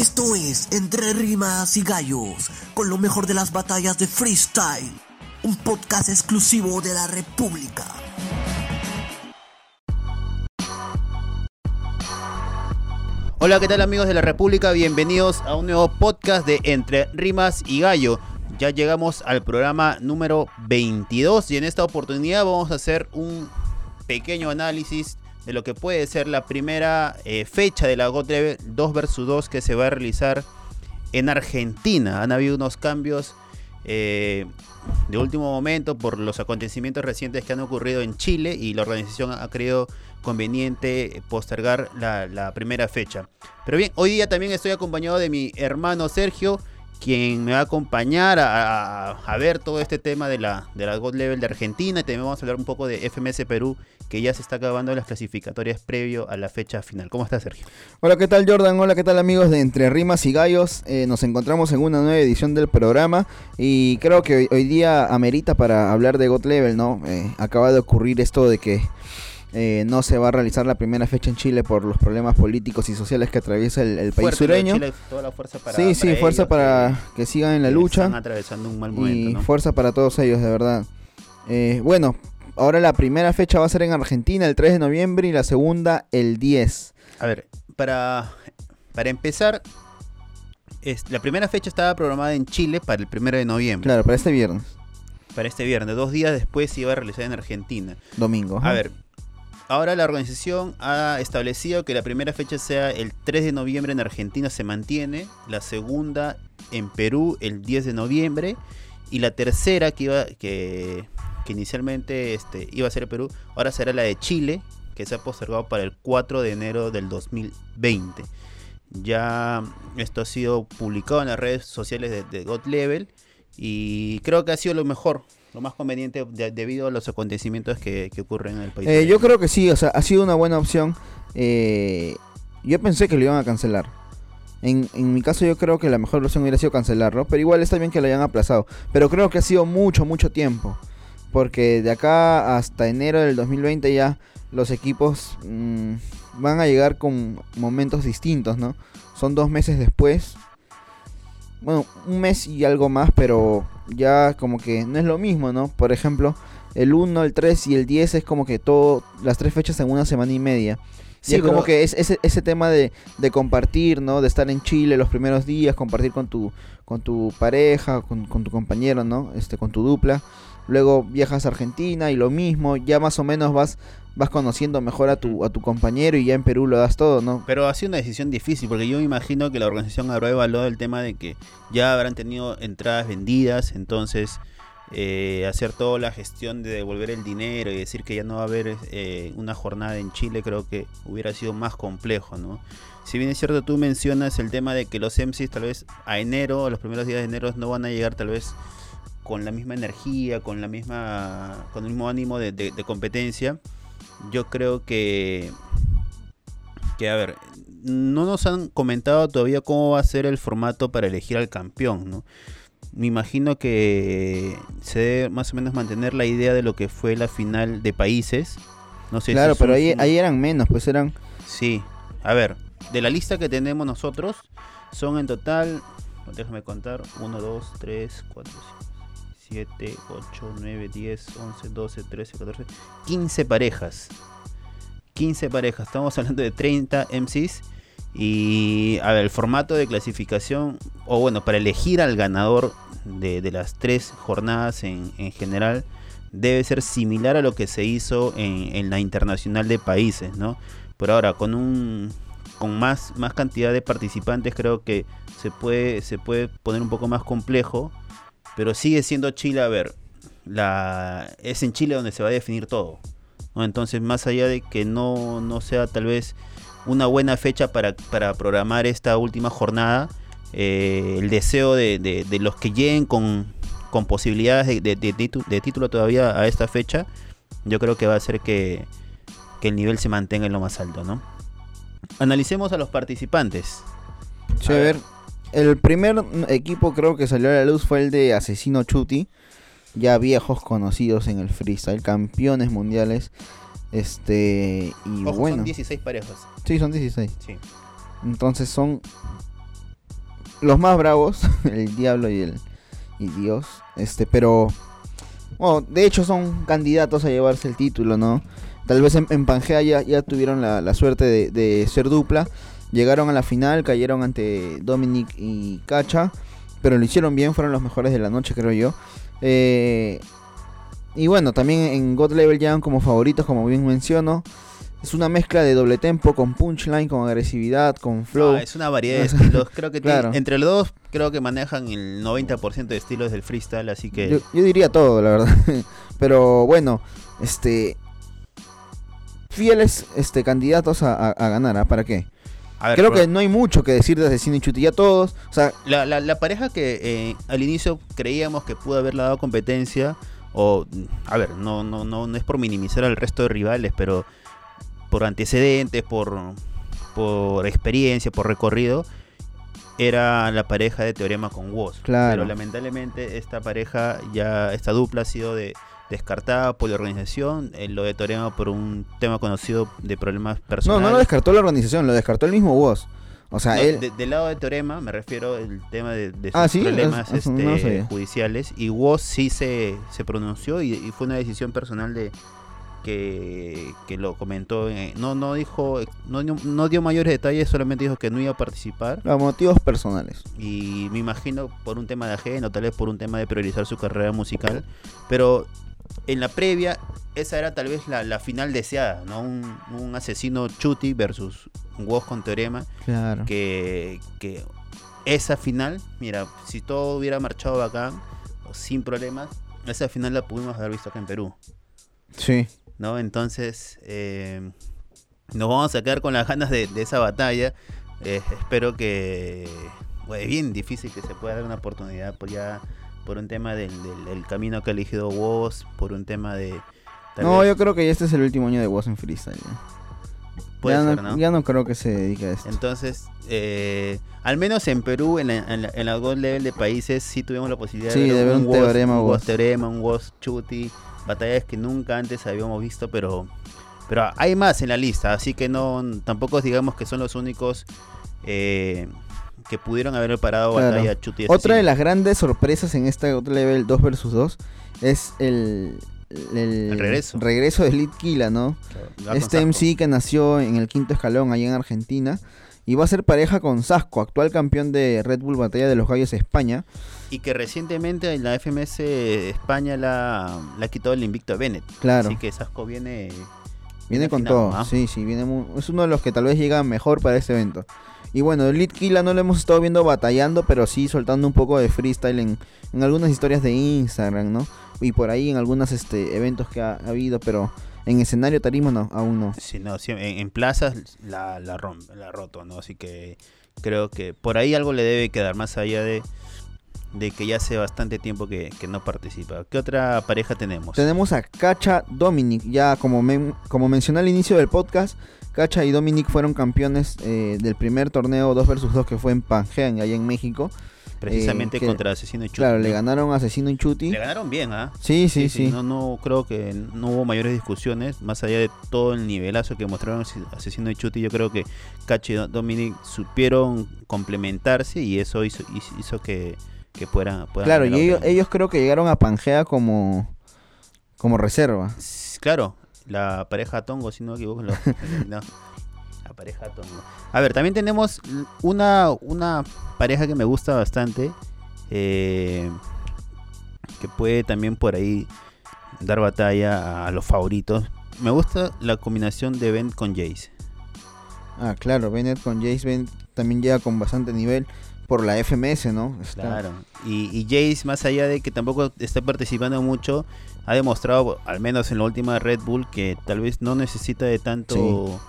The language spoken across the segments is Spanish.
Esto es Entre Rimas y Gallos, con lo mejor de las batallas de freestyle. Un podcast exclusivo de la República. Hola, ¿qué tal amigos de la República? Bienvenidos a un nuevo podcast de Entre Rimas y Gallo. Ya llegamos al programa número 22 y en esta oportunidad vamos a hacer un pequeño análisis de lo que puede ser la primera eh, fecha de la Level 2 vs 2 que se va a realizar en Argentina. Han habido unos cambios eh, de último momento por los acontecimientos recientes que han ocurrido en Chile y la organización ha creído conveniente postergar la primera fecha. Pero bien, hoy día también estoy acompañado de mi hermano Sergio quien me va a acompañar a, ver todo este tema de la, de la God Level de Argentina. Y también vamos a hablar un poco de FMS Perú, que ya se está acabando las clasificatorias previo a la fecha final. ¿Cómo estás, Sergio? Hola, ¿qué tal, Jordan? Hola, ¿qué tal, amigos de Entre Rimas y Gallos? Eh, nos encontramos en una nueva edición del programa y creo que hoy, hoy día amerita para hablar de God Level, ¿no? Eh, acaba de ocurrir esto de que eh, no se va a realizar la primera fecha en Chile por los problemas políticos y sociales que atraviesa el, el país sureño. Chile, toda la fuerza para, sí, sí, para fuerza ellos, para que sigan en la lucha. Están atravesando un mal momento, y ¿no? fuerza para todos ellos, de verdad. Eh, bueno, ahora la primera fecha va a ser en Argentina el 3 de noviembre y la segunda el 10. A ver, para, para empezar, es, la primera fecha estaba programada en Chile para el 1 de noviembre. Claro, para este viernes. Para este viernes. Dos días después se iba a realizar en Argentina. Domingo. A ver, ahora la organización ha establecido que la primera fecha sea el 3 de noviembre en Argentina, se mantiene. La segunda en Perú el 10 de noviembre. Y la tercera que iba que, inicialmente este, iba a ser Perú, ahora será la de Chile, que se ha postergado para el 4 de enero del 2020. Ya esto ha sido publicado en las redes sociales de, de God Level y creo que ha sido lo mejor, lo más conveniente de- debido a los acontecimientos que, que ocurren en el país. Eh, yo creo que sí, o sea, ha sido una buena opción. Eh, yo pensé que lo iban a cancelar. En, en mi caso yo creo que la mejor opción hubiera sido cancelarlo, pero igual está bien que lo hayan aplazado. Pero creo que ha sido mucho, mucho tiempo. Porque de acá hasta enero del 2020 ya los equipos mm, van a llegar con momentos distintos, ¿no? Son dos meses después. Bueno, un mes y algo más, pero ya como que no es lo mismo, ¿no? Por ejemplo, el 1, el 3 y el 10 es como que todo, las tres fechas en una semana y media. Sí, y es como que es ese, ese tema de, de compartir, ¿no? De estar en Chile los primeros días, compartir con tu, con tu pareja, con, con tu compañero, ¿no? Este, con tu dupla. Luego viajas a Argentina y lo mismo, ya más o menos vas, vas conociendo mejor a tu, a tu compañero y ya en Perú lo das todo, ¿no? Pero ha sido una decisión difícil porque yo me imagino que la organización habrá evaluado el tema de que ya habrán tenido entradas vendidas, entonces eh, hacer toda la gestión de devolver el dinero y decir que ya no va a haber eh, una jornada en Chile creo que hubiera sido más complejo, ¿no? Si bien es cierto tú mencionas el tema de que los MCs tal vez a enero, los primeros días de enero no van a llegar tal vez con la misma energía, con la misma, con el mismo ánimo de, de- de competencia, yo creo que que a ver, no nos han comentado todavía cómo va a ser el formato para elegir al campeón, ¿no? Me imagino que se debe más o menos mantener la idea de lo que fue la final de países. No sé si claro, pero un- ahí, ahí eran menos, pues eran... Sí. A ver, de la lista que tenemos nosotros, son en total, déjame contar, 1, 2, 3, 4, 7, 8, 9, 10, 11, 12, 13, 14, 15 parejas. 15 parejas, estamos hablando de 30 MCs. Y a ver, el formato de clasificación, o bueno, para elegir al ganador de, de las tres jornadas en, en general, debe ser similar a lo que se hizo en, en la internacional de países, ¿no? Pero ahora, con un con más, más cantidad de participantes, creo que se puede, se puede poner un poco más complejo. Pero sigue siendo Chile, a ver, la, es en Chile donde se va a definir todo. Entonces, más allá de que no, no sea tal vez una buena fecha para, para programar esta última jornada, eh, el deseo de, de- los que lleguen con, con posibilidades de, de- título todavía a esta fecha, yo creo que va a hacer que, que el nivel se mantenga en lo más alto, ¿no? Analicemos a los participantes. A ver. El primer equipo creo que salió a la luz fue el de Asesino Chuti, ya viejos conocidos en el freestyle, campeones mundiales. Este, y Ojo, bueno, son 16 parejas. sí, son 16. Sí. Entonces son los más bravos, el diablo y el y Dios, este, pero bueno, de hecho son candidatos a llevarse el título, ¿no? Tal vez en, en Pangea ya, ya tuvieron la, la suerte de, de ser dupla, llegaron a la final, cayeron ante Dominic y Cacha, pero lo hicieron bien, fueron los mejores de la noche, creo yo. Eh, y bueno, también en God Level llegan como favoritos, como bien menciono. Es una mezcla de doble tempo, con punchline, con agresividad, con flow. Ah, es una variedad de estilos. Creo que Claro. tiene- entre los dos, creo que manejan el 90% de estilos del freestyle, así que. Yo, yo diría todo, la verdad. Pero bueno, este. Fieles este, candidatos a, a- a ganar, ¿ah? ¿para qué? Ver, Creo pero que no hay mucho que decir de Asesino y Chuti. Ya todos, o sea, la, la- la pareja que eh, al inicio creíamos que pudo haberle dado competencia, o. A ver, no, no, no, no es por minimizar al resto de rivales, pero por antecedentes, por, por experiencia, por recorrido. Era la pareja de Teorema con Woz. Claro. Pero lamentablemente esta pareja, ya esta dupla ha sido de, descartada por la organización. eh, lo de Teorema por un tema conocido de problemas no, personales. no lo descartó la organización, lo descartó el mismo Woz. O sea, No, él. de- del lado de Teorema me refiero al tema de, de sus Ah, ¿sí? problemas no este, judiciales y Woz sí se, se pronunció y, y fue una decisión personal de que, que lo comentó eh, no no dijo no, no dio mayores detalles solamente dijo que no iba a participar A motivos personales. y me imagino por un tema de ajeno tal vez por un tema de priorizar su carrera musical pero en la previa esa era tal vez la, la final deseada no un, un asesino chuti versus Woz con Teorema Claro. que, que esa final, mira, si todo hubiera marchado bacán, sin problemas, esa final la pudimos haber visto acá en Perú, Sí. ¿no? Entonces, eh, nos vamos a quedar con las ganas de, de esa batalla. Eh, espero que, bueno, es bien difícil que se pueda dar una oportunidad por ya, por un tema del, del- del camino que ha elegido Woz, por un tema de... No, vez- yo creo que este es el último año de Woz en freestyle. puede ya, ser, no, ¿no? ya no creo que se dedique a esto. Entonces, eh, al menos en Perú, en la, en la, en la God Level de países, sí tuvimos la posibilidad Sí, de ver un Woz- teorema un Woz. teorema, un Woz chuti, batallas que nunca antes habíamos visto, pero pero hay más en la lista, así que no tampoco digamos que son los únicos eh, que pudieron haber parado Claro. batalla chuti. Otra de las grandes sorpresas en esta God Level 2 vs 2 es el, el, El regreso. regreso de Lit Kila, ¿no? Claro, Este. MC que nació en el quinto escalón allá en Argentina y va a ser pareja con Sasco, actual campeón de Red Bull Batalla de los Gallos España. Y que recientemente en la FMS España la, la ha quitado el invicto a Bennett. Claro, Así que Sasco viene viene con todo. Sí, sí, viene es uno de los que tal vez llega mejor para este evento. Y bueno, Lit Kila no lo hemos estado viendo batallando, pero sí soltando un poco de freestyle en, en algunas historias de Instagram, ¿no? Y por ahí en algunos este, eventos que ha, ha habido, pero en escenario tarima no, aún no. Sí, no, sí, en, en plazas la, la, rom- la ha roto, ¿no? Así que creo que por ahí algo le debe quedar, más allá de, de que ya hace bastante tiempo que, que no participa. ¿Qué otra pareja tenemos? Tenemos a Cacha Dominic, ya como, men- como mencioné al inicio del podcast, Cacha y Dominic fueron campeones eh, del primer torneo 2 vs 2 que fue en Pangean, allá en México. Precisamente eh, que- contra Asesino y Chuti. Claro, le ganaron a Asesino y Chuti. Le ganaron bien, ¿ah? Sí, sí, sí. No, no creo que no hubo mayores discusiones, más allá de todo el nivelazo que mostraron Ase- Asesino y Chuti, yo creo que Cachi y Do- Dominic supieron complementarse y eso hizo, hizo que, que puedan, puedan Claro, y ellos, creo que llegaron a Pangea como, como reserva. Claro, la pareja Tongo, si no me equivoco. lo- no, la pareja Tongo. A ver, también tenemos una, una pareja que me gusta bastante. eh, que puede también por ahí dar batalla a los favoritos. Me gusta la combinación de Ben con Jace. Ah, claro, Bennett con Jace Bennett también llega con bastante nivel por la FMS, ¿no? Está- Claro. Y, y Jace, más allá de que tampoco está participando mucho, ha demostrado, al menos en la última Red Bull, que tal vez no necesita de tanto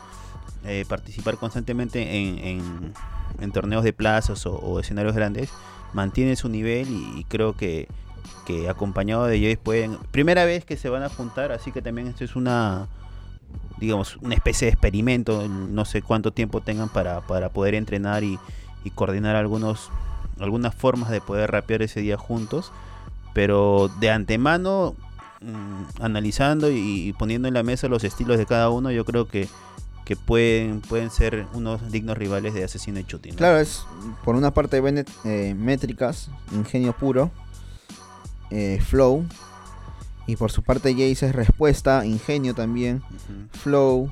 eh, participar constantemente en, en- en torneos de plazos o, o escenarios grandes. Mantiene su nivel y, y creo que, que acompañado de Jace pueden... Primera vez que se van a juntar, así que también esto es una digamos, una especie de experimento, no sé cuánto tiempo tengan para, para poder entrenar y, y coordinar algunos algunas formas de poder rapear ese día juntos, pero de antemano, mm, analizando y, y poniendo en la mesa los estilos de cada uno, yo creo que, que pueden, pueden ser unos dignos rivales de Asesino y Chuti. ¿no? Claro, es por una parte Bennett eh, métricas, ingenio puro, eh, flow. Y por su parte Jace es respuesta, ingenio también, flow.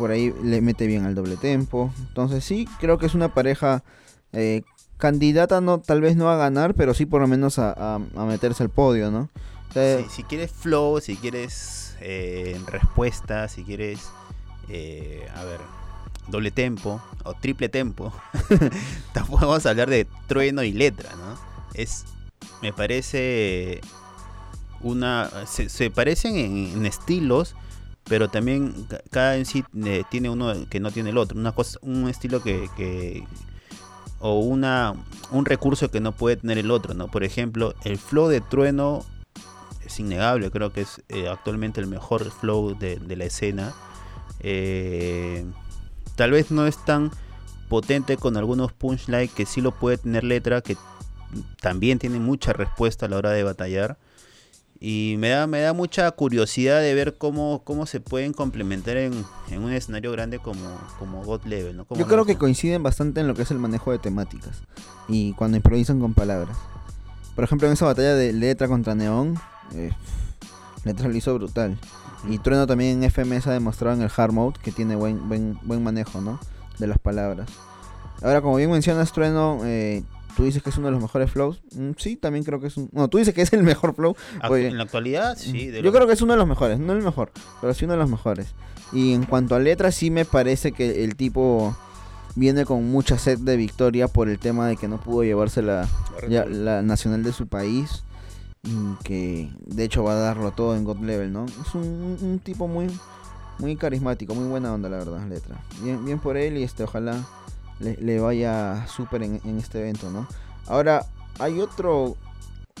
Por ahí le mete bien al doble tempo. Entonces sí, creo que es una pareja eh, candidata, no, tal vez no a ganar, pero sí por lo menos a, meterse al podio, ¿no? Si, quieres flow, si quieres eh, respuesta, si quieres, eh, a ver, doble tempo o triple tempo, tampoco vamos a hablar de trueno y letra, ¿no? Es, me parece una, se, se parecen en, en estilos, pero también ca- cada en sí eh, tiene uno que no tiene el otro, una cosa, un estilo que, o una un recurso que no puede tener el otro, ¿no? Por ejemplo, el flow de trueno es innegable, creo que es eh, actualmente el mejor flow de, de la escena. Eh, tal vez no es tan potente con algunos punchlines que sí lo puede tener letra, que también tiene mucha respuesta a la hora de batallar. Y me da, me da mucha curiosidad de ver cómo, cómo se pueden complementar en, en un escenario grande como, como God Level. ¿no? Como Yo creo que coinciden bastante en lo que es el manejo de temáticas y cuando improvisan con palabras. Por ejemplo, en esa batalla de Letra contra Neón, eh, Letra lo hizo brutal. Y Trueno también en FMS ha demostrado en el Hard Mode que tiene buen, buen, buen manejo ¿no? de las palabras. Ahora, como bien mencionas, Trueno, eh, tú dices que es uno de los mejores flows. Mm, sí, también creo que es un. No, tú dices que es el mejor flow. Oye. en la actualidad, sí. de Yo los- creo que es uno de los mejores, no el mejor, pero sí uno de los mejores. Y en cuanto a letras, sí me parece que el tipo viene con mucha sed de victoria por el tema de que no pudo llevarse la, ya- la nacional de su país y que de hecho va a darlo todo en God Level, ¿no? Es un, un tipo muy muy carismático, muy buena onda la verdad, letra. Bien, bien por él y este ojalá le, le vaya súper en, en este evento, ¿no? Ahora, hay otro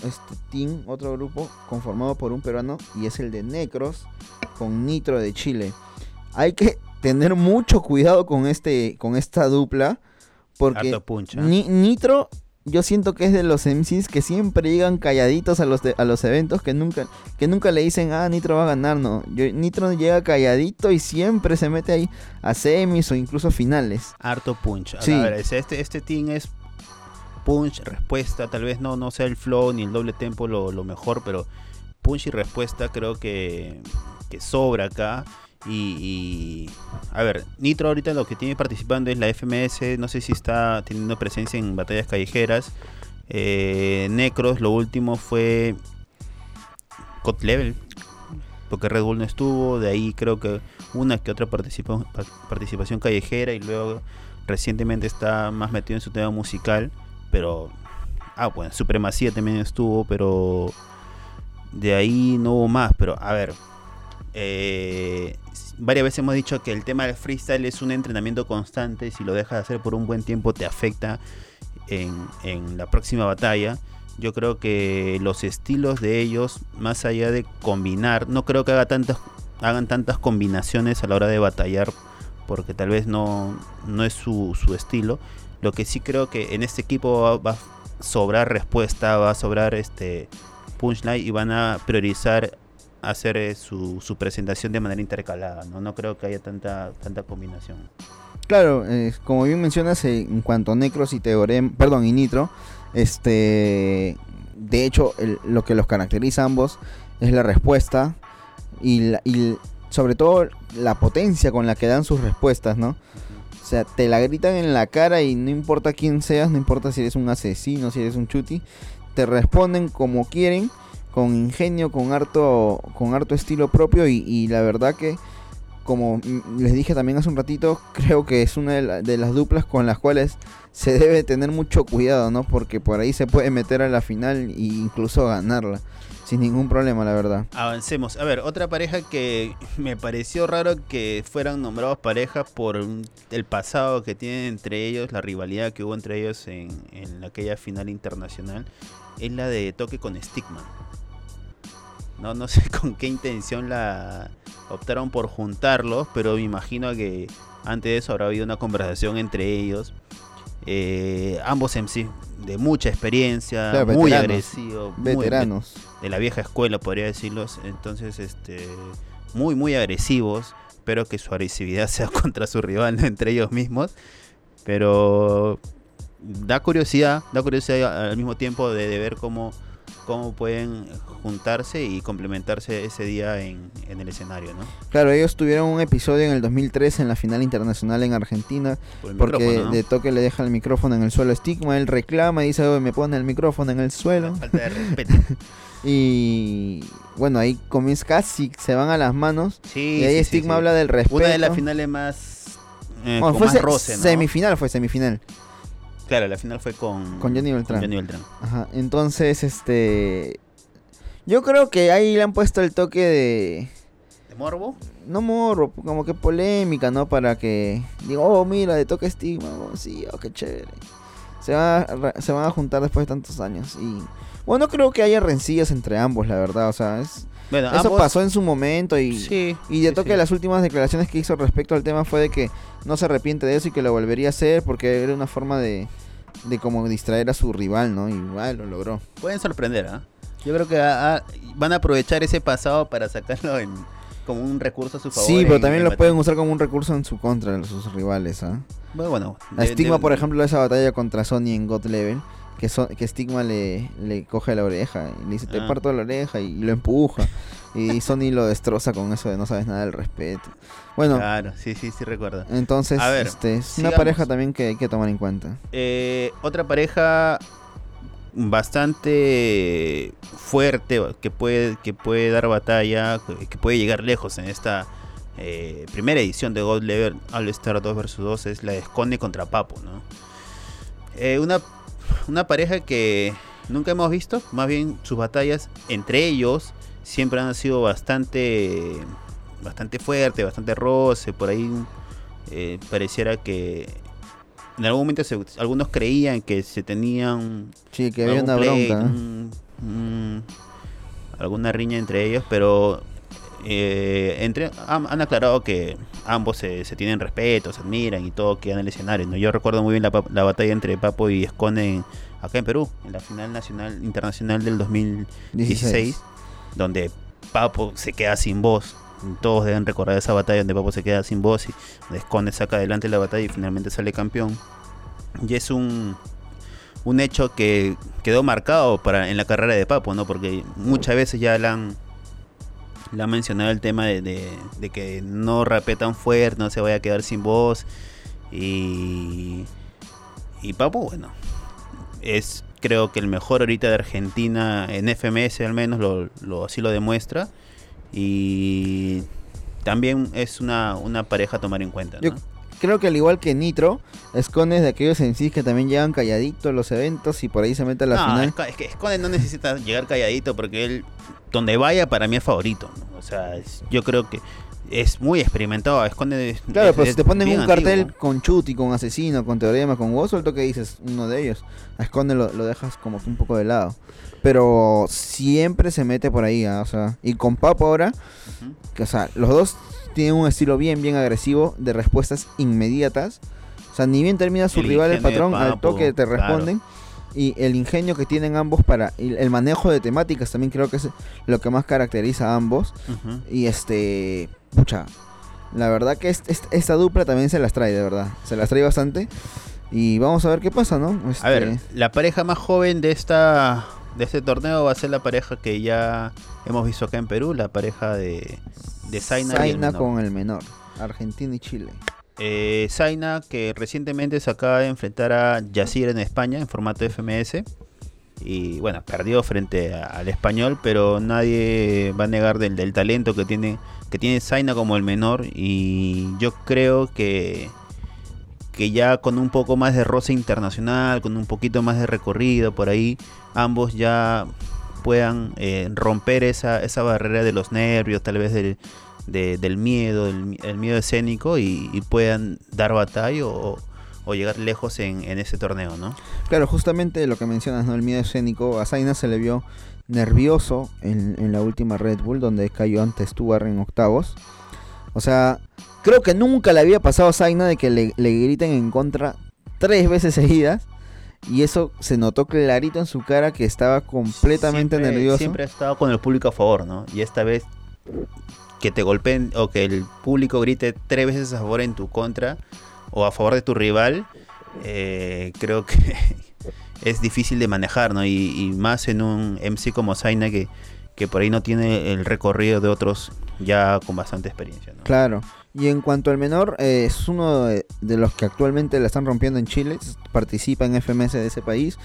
este team, otro grupo conformado por un peruano y es el de Necros con Nitro de Chile. Hay que tener mucho cuidado con este con esta dupla porque. Ni- Nitro yo siento que es de los MCs que siempre llegan calladitos a los de- a los eventos que nunca que nunca le dicen, "Ah, Nitro va a ganar", no. Yo- Nitro llega calladito y siempre se mete ahí a semis o incluso finales. Harto punch. A Sí. ver, es- este, este team es punch, respuesta. Tal vez no, no sea el flow ni el doble tempo lo, lo mejor, pero punch y respuesta creo que, que sobra acá. Y, y, a ver, Nitro ahorita lo que tiene participando es la FMS. No sé si está teniendo presencia en batallas callejeras. Eh, Necros, lo último fue God Level. Porque Red Bull no estuvo. De ahí creo que una que otra participa- pa- participación callejera. Y luego recientemente está más metido en su tema musical. Pero. Ah, bueno, Supremacía también estuvo. Pero. De ahí no hubo más. Pero a ver. Eh, varias veces hemos dicho que el tema del freestyle es un entrenamiento constante. Si lo dejas de hacer por un buen tiempo, te afecta en, en la próxima batalla. Yo creo que los estilos de ellos, más allá de combinar, no creo que haga tantas, hagan tantas combinaciones a la hora de batallar, porque tal vez no, no es su, su estilo. Lo que sí creo que en este equipo va, va a sobrar respuesta, va a sobrar este punchline y van a priorizar hacer eh, su, su presentación de manera intercalada. No, no creo que haya tanta, tanta combinación. Claro, eh, como bien mencionas, eh, en cuanto a Necros y Teorem, perdón, y Nitro, este, de hecho, el- lo que los caracteriza a ambos es la respuesta y, la- y sobre todo la potencia con la que dan sus respuestas, ¿no? O sea, te la gritan en la cara y no importa quién seas, no importa si eres un asesino, si eres un chuti, te responden como quieren, con ingenio, con harto, con harto estilo propio y, la verdad que como les dije también hace un ratito, creo que es una de, la- de las duplas con las cuales se debe tener mucho cuidado, ¿no? Porque por ahí se puede meter a la final e incluso ganarla, sin ningún problema, la verdad. Avancemos. A ver, otra pareja que me pareció raro que fueran nombrados pareja por el pasado que tienen entre ellos, la rivalidad que hubo entre ellos en, aquella final internacional, es la de Toque con Stigma. No, no sé con qué intención la optaron por juntarlos, pero me imagino que antes de eso habrá habido una conversación entre ellos. Eh, ambos MC de mucha experiencia, Claro, muy veteranos. agresivo, muy- Veteranos. de la vieja escuela, podría decirlos. Entonces, este, muy, muy agresivos. espero que su agresividad sea contra su rival, no entre ellos mismos. Pero da curiosidad, da curiosidad al mismo tiempo de, de ver cómo, cómo pueden juntarse y complementarse ese día en, en el escenario, ¿no? Claro, ellos tuvieron un episodio en el 2003 en la final internacional en Argentina, Por porque de toque le deja el micrófono en el suelo a Stigma, él reclama y dice, "Oye, me pone el micrófono en el suelo. Falta de respeto. Y bueno, ahí comienza casi, se van a las manos. Sí, y ahí sí, Stigma sí. habla del respeto. Una de las finales más. eh, Bueno, fue más roce, ¿no? semifinal, fue semifinal. Claro, la final fue con. Con Johnny Beltrán. Johnny Beltrán. Ajá, entonces, este... Yo creo que ahí le han puesto el toque de... ¿De Morbo? No morro, como que polémica, ¿no? Para que digo, oh, mira, de toque estigma, oh, sí, oh, qué chévere. Se, va a se van a juntar después de tantos años. Y bueno, no creo que haya rencillas entre ambos, la verdad. O sea, es, Bueno, eso ambos- pasó en su momento y, Sí. y de sí, las últimas declaraciones que hizo respecto al tema fue de que no se arrepiente de eso y que lo volvería a hacer porque era una forma de, de como distraer a su rival, ¿no? Y bueno, lo logró. Pueden sorprender, ¿ah? Yo creo que ah, ah, van a aprovechar ese pasado para sacarlo en, como un recurso a su favor. Sí, pero en- también en lo batalla. pueden usar como un recurso en su contra de sus rivales, ¿ah? Bueno, bueno. A de- Stigma, de- por ejemplo, esa batalla contra Sony en God Level, que, so- que Stigma le, le coge la oreja y le dice, te Ah. parto la oreja y lo empuja. y Sony lo destroza con eso de no sabes nada del respeto. Bueno, Claro, sí, sí, sí recuerdo. entonces A ver, este, es sigamos. una pareja también que hay que tomar en cuenta. Eh, otra pareja bastante fuerte que puede que puede dar batalla que puede llegar lejos en esta eh, primera edición de God Level All Star 2 vs 2 es la de Esconde contra Papo ¿no? Eh, una una pareja que nunca hemos visto más bien sus batallas entre ellos siempre han sido bastante bastante fuerte bastante roce por ahí eh, pareciera que en algún momento se- algunos creían que se tenían Sí, que había una bronca. un- alguna riña entre ellos, pero eh, entre han, han aclarado que ambos se, se tienen respeto, se admiran y todo queda en el escenario. ¿no? Yo recuerdo muy bien la, la batalla entre Papo y Escone en- acá en Perú, en la final nacional internacional del 2016, 16. donde Papo se queda sin voz. Todos deben recordar esa batalla donde Papo se queda sin voz y donde Escone saca adelante la batalla y finalmente sale campeón. Y es un, un hecho que quedó marcado para en la carrera de Papo, ¿no? Porque muchas veces ya le han, le han mencionado el tema de, de- que no rapee tan fuerte, no se vaya a quedar sin voz. Y, y Papo, bueno, es creo que el mejor ahorita de Argentina en FMS al menos lo, lo- así lo demuestra. Y también es una, una pareja a tomar en cuenta. ¿no? Creo que al igual que Nitro, Scone es de aquellos en sí que también llegan calladitos a los eventos y por ahí se mete a la no, final. Es, que Esconde no necesita llegar calladito porque él, donde vaya, para mí es favorito. ¿no? O sea, es- yo creo que es muy experimentado. Esconde es- Claro, es- pero si te ponen un cartel antiguo. con Chuti, con Asesino, con Teorema, con suelto que dices uno de ellos. A Esconde lo, lo dejas como que un poco de lado. Pero siempre se mete por ahí, ¿ah? o sea. Y con Papo ahora, que, o sea, los dos tienen un estilo bien, bien agresivo, de respuestas inmediatas. O sea, ni bien termina su El rival, el patrón, al toque te claro. responden. Y el ingenio que tienen ambos para y el manejo de temáticas también creo que es lo que más caracteriza a ambos. Y este, pucha, la verdad que est- est- esta dupla también se las trae, de verdad. Se las trae bastante. Y vamos a ver qué pasa, ¿no? A Este, ver, la pareja más joven de esta de este torneo va a ser la pareja que ya hemos visto acá en Perú, la pareja de, de Zaina, y el Zaina menor. con el menor. Argentina y Chile. Eh, Zaina, que recientemente se acaba de enfrentar a Yacir en España en formato FMS. Y bueno, perdió frente a- al español, pero nadie va a negar del, del talento que tiene, que tiene Zaina como el menor. Y yo creo que, que ya con un poco más de roce internacional, con un poquito más de recorrido por ahí, ambos ya puedan eh, romper esa, esa barrera de los nervios, tal vez del, de- del miedo, el miedo escénico y, puedan dar batalla o, llegar lejos en, ese torneo, ¿no? Claro, justamente lo que mencionas, ¿no? El miedo escénico. A Zaina se le vio nervioso en, en la última Red Bull, donde cayó ante Stuart en octavos. O sea, creo que nunca le había pasado a Zaina de que le, le griten en contra tres veces seguidas. Y eso se notó clarito en su cara que estaba completamente Siempre- nervioso. Siempre ha estado con el público a favor, ¿no? Y esta vez que te golpeen o que el público grite tres veces a favor en tu contra o a favor de tu rival, eh, creo que es difícil de manejar, ¿no? Y, y más en un MC como Zaina que, que por ahí no tiene el recorrido de otros ya con bastante experiencia, ¿no? Claro. Y en cuanto al menor, eh, es uno de, de los que actualmente la están rompiendo en Chile. Participa en FMS de ese país.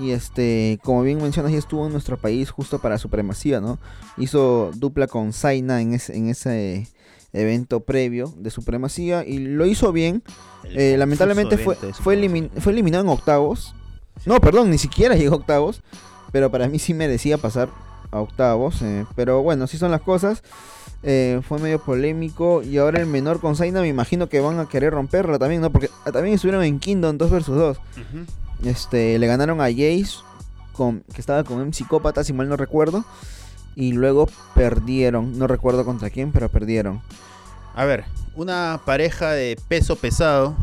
Y este, como bien mencionas, ya estuvo en nuestro país justo para Supremacía, ¿no? Hizo dupla con Zaina en ese, en ese evento previo de Supremacía y lo hizo bien. Eh, lamentablemente fue, elimin- fue eliminado en octavos. No, perdón, ni siquiera llegó a octavos. Pero para mí sí merecía pasar a octavos. eh, pero bueno, así son las cosas. Eh, fue medio polémico. Y ahora el menor con Zaina me imagino que van a querer romperla también, ¿no? Porque ah, también estuvieron en Kingdom 2 vs 2. Ujú. Este, le ganaron a Jace, con, que estaba con un psicópata, si mal no recuerdo. Y luego perdieron. No recuerdo contra quién, pero perdieron. A ver, una pareja de peso pesado,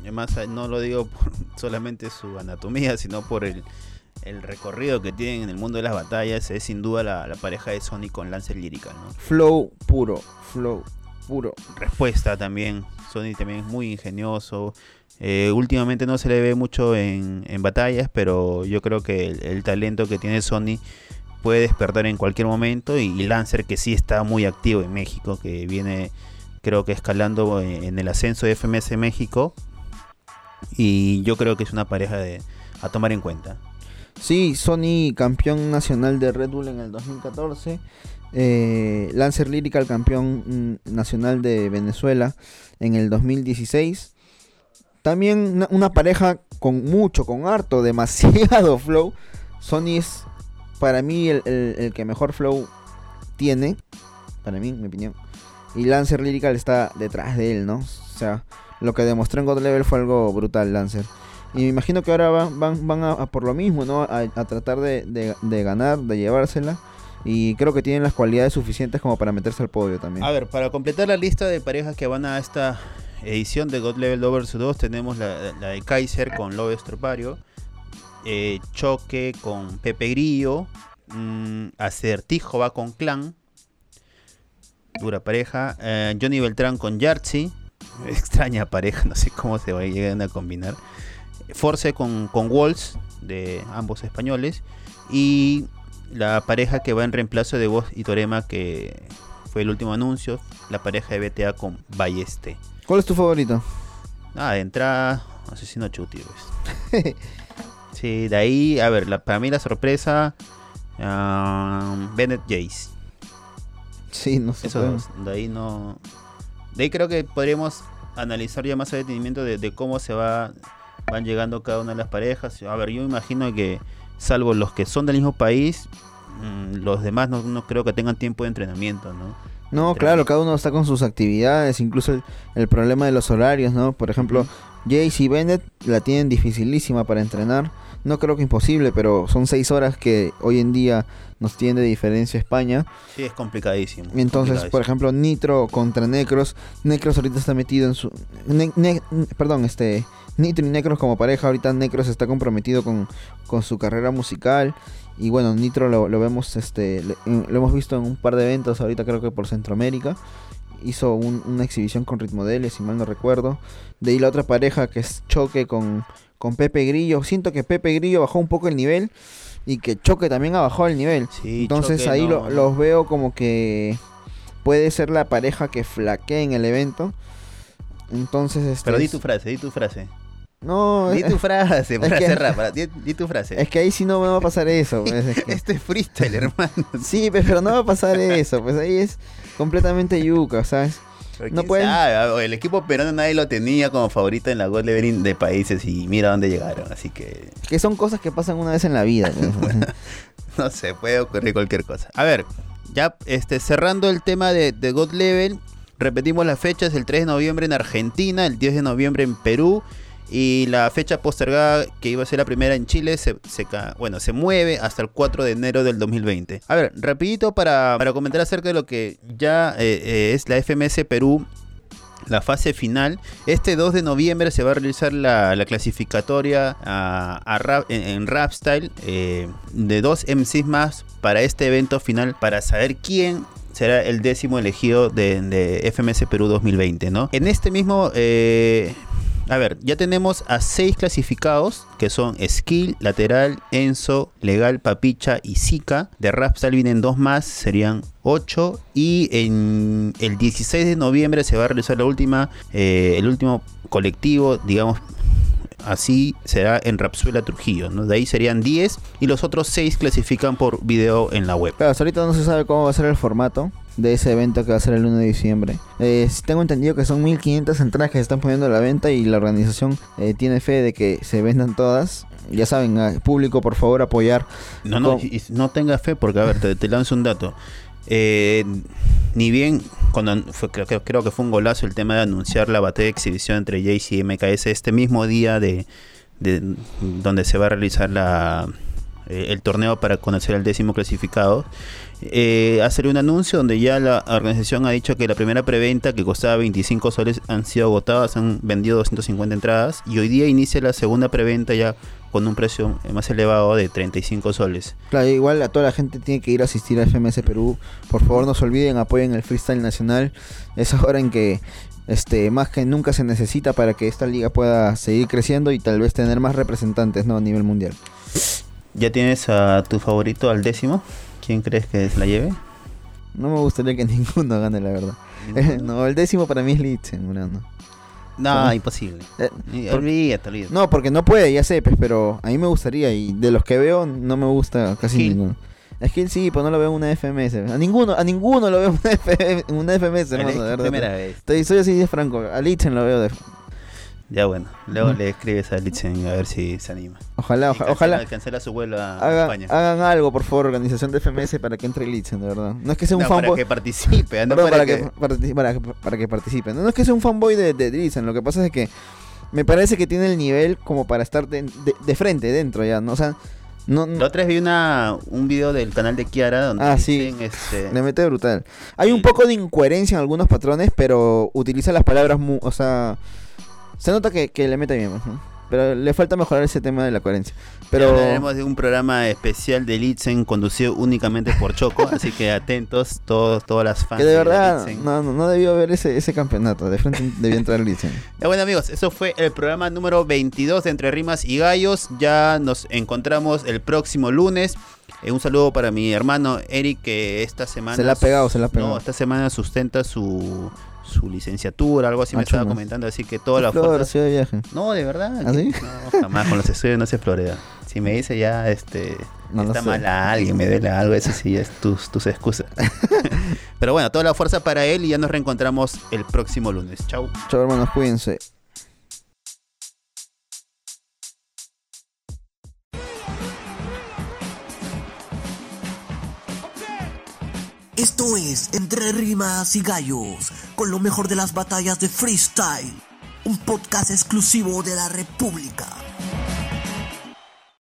además no lo digo por solamente su anatomía, sino por el, el recorrido que tienen en el mundo de las batallas, es sin duda la, la pareja de Sony con Lancer Lyrical, ¿no? Flow puro, flow puro. Respuesta también, Sony también es muy ingenioso. eh, últimamente no se le ve mucho en, en batallas, pero yo creo que el, el talento que tiene Sony puede despertar en cualquier momento y, y Lancer que sí está muy activo en México, que viene creo que escalando en en el ascenso de FMS México y yo creo que es una pareja de, a tomar en cuenta. Sí, Sony campeón nacional de Red Bull en el 2014. eh, Lancer Lyrical campeón mm, nacional de Venezuela en el 2016. También una, pareja con mucho, con harto, demasiado flow. Sony es para mí el, el- que mejor flow tiene. Para mí, mi opinión. Y Lancer Lyrical está detrás de él, ¿no? O sea, lo que demostró en God Level fue algo brutal, Lancer. Y me imagino que ahora van, van, van a, a por lo mismo, ¿no? A, a tratar de, de- ganar, de llevársela. Y creo que tienen las cualidades suficientes como para meterse al podio también. A ver, para completar la lista de parejas que van a esta edición de God Level 2 vs 2, tenemos la, de Kaiser con Lobo Estropario, eh, Choque con Pepe Grillo, mm, Acertijo va con Clan, dura pareja, eh, Johnny Beltrán con Yartzi, extraña pareja, no sé cómo se vayan a combinar, Force con, con Walls, de ambos españoles, y la pareja que va en reemplazo de Voz y Torema, que fue el último anuncio, la pareja de BTA con Balleste. ¿Cuál es tu favorito? Ah, de entrada, Asesino Chuti, pues. sí, de ahí, a ver, la- para mí la sorpresa, ah, Bennett Jace. Sí, no sé. Esos dos, de ahí no... De ahí creo que podríamos analizar ya más a detenimiento de, de cómo se va van llegando cada una de las parejas. A ver, yo imagino que salvo los que son del mismo país, mm, los demás no, no creo que tengan tiempo de entrenamiento, ¿no? No, claro, cada uno está con sus actividades, incluso el, el problema de los horarios, ¿no? Por ejemplo, Jace y Bennett la tienen dificilísima para entrenar. No creo que imposible, pero son seis horas que hoy en día nos tiene de diferencia España. Sí, es complicadísimo. Entonces, complicadísimo. por ejemplo, Nitro contra Necros. Necros ahorita está metido en su... Ne- Ne- perdón, este... Nitro y Necros como pareja. Ahorita Necros está comprometido con, con su carrera musical. Y bueno, Nitro lo, lo vemos, este... lo hemos visto en un par de eventos ahorita creo que por Centroamérica. Hizo un- una exhibición con Ritmodeles, si mal no recuerdo. De ahí la otra pareja que es Choque con, con Pepe Grillo. Siento que Pepe Grillo bajó un poco el nivel. Y que Choque también ha bajado el nivel. Sí, Entonces Choque ahí no- lo- los veo como que puede ser la pareja que flaquee en el evento. Entonces, este, Pero di tu frase, di tu frase. No, Di es, tu frase para que- cerrar. para- di, di tu frase. es que ahí sí no me va a pasar eso. pues, es que- Este es freestyle, hermano. sí, pues, pero no va a pasar eso. Pues ahí es completamente yuca, ¿sabes? Pero No pueden- sabe, El equipo peruano nadie lo tenía como favorito en la God Leveling de países y mira dónde llegaron. Así que Que son cosas que pasan una vez en la vida. pues. no sé, puede ocurrir cualquier cosa. A ver, ya este, cerrando el tema de, de God Level, repetimos las fechas: el 3 de noviembre en Argentina, el 10 de noviembre en Perú. Y la fecha postergada, que iba a ser la primera en Chile, se, se bueno, se mueve hasta el 4 de enero del 2020. A ver, rapidito para, para comentar acerca de lo que ya eh, eh, es la FMS Perú la fase final. Este 2 de noviembre se va a realizar la, la clasificatoria a, en, en eh, de dos MCs más para este evento final para saber quién será el décimo elegido de, FMS Perú 2020, ¿no? En este mismo... a ver, ya tenemos a seis clasificados que son Skill, Lateral, Enzo, Legal, Papicha y Zika. De Rapstyle vienen dos más, serían 8. Y en el 16 de noviembre se va a realizar la última, eh, el último colectivo, digamos, así será en Rapsuela Trujillo. De ahí serían 10 y los otros 6 clasifican por video en la web. Ahorita no se sabe cómo va a ser el formato de ese evento que va a ser el 1 de diciembre. Eh, tengo entendido que son 1500 entradas que se están poniendo a la venta y la organización eh, tiene fe de que se vendan todas. Ya saben, público, por favor, apoyar. No, no, y- no tenga fe porque, a ver, te, te lanzo un dato. Eh, ni bien, cuando an- fue- creo, que- creo que fue un golazo el tema de anunciar la batalla de exhibición entre Jayce y MKS este mismo día de, de- donde se va a realizar la, eh, el torneo para conocer al décimo clasificado. Eh, hacer un anuncio donde ya la organización ha dicho que la primera preventa que costaba 25 soles han sido agotadas, han vendido 250 entradas y hoy día inicia la segunda preventa ya con un precio más elevado de 35 soles. Claro, igual a toda la gente tiene que ir a asistir a FMS Perú. Por favor, no se olviden, apoyen el freestyle nacional. Es ahora en que este más que nunca se necesita para que esta liga pueda seguir creciendo y tal vez tener más representantes ¿no? a nivel mundial. ¿Ya tienes a tu favorito al décimo? ¿Quién crees que se la lleve? No me gustaría que ninguno gane, la verdad. no, el décimo para mí es Litzen, Morano. No, ¿Cómo? imposible. Eh, por- Olvídate, olvídate. No, porque no puede, ya sé, pues, pero a mí me gustaría y de los que veo no me gusta casi Gil. ninguno. Es que sí, pues no lo veo en una FMS. A ninguno, a ninguno lo veo en una, FMS, hermano, de verdad. primera vez. Estoy, soy así de franco. A Litzen lo veo de... Ya bueno, luego le escribes a Litzen a ver si se anima. Ojalá, oja- cancela, ojalá cancela su vuelo a hagan, España. hagan algo, por favor, organización de FMS para que entre Litzen, de verdad. No es que sea un No, para fanboy... que participe, ¿no? Perdón, para, que... partici- para, que- para que participen. No, es que sea un fanboy de, de lo que pasa es que me parece que tiene el nivel como para estar de, de- de frente, dentro ya, ¿no? O sea, no, no- La otra vez vi una, un video del canal de Kiara donde Ah, sí. dicen, este, le mete brutal. Hay un poco de incoherencia en algunos patrones, pero utiliza las palabras, mu- o sea, se nota que, que le mete bien, ¿no? Pero le falta mejorar ese tema de la coherencia. Pero hablaremos de un programa especial de Litzen conducido únicamente por Choco, así que atentos todos, todas las fans que de verdad Litzen. no, no, no debió haber ese, ese campeonato. De frente debió entrar Litzen. Ya bueno amigos, eso fue el programa número 22 de Entre Rimas y Gallos. Ya nos encontramos el próximo lunes. Eh, un saludo para mi hermano Eric que esta semana... Se la ha pegado, se la ha pegado. No, esta semana sustenta su, su licenciatura, algo así me Ah, estaba chumas. comentando, así que toda la Flor, de viaje. No, de verdad. ¿Ah, sí? No, jamás con los estudios no se florea. Si me dice ya, este, No está mal a alguien, me duele algo, eso sí es tus, tus excusas. Pero bueno, toda la fuerza para él y ya nos reencontramos el próximo lunes. Chau. Chao hermanos, cuídense. Esto es Entre Rimas y Gallos, con lo mejor de las batallas de freestyle. Un podcast exclusivo de la República.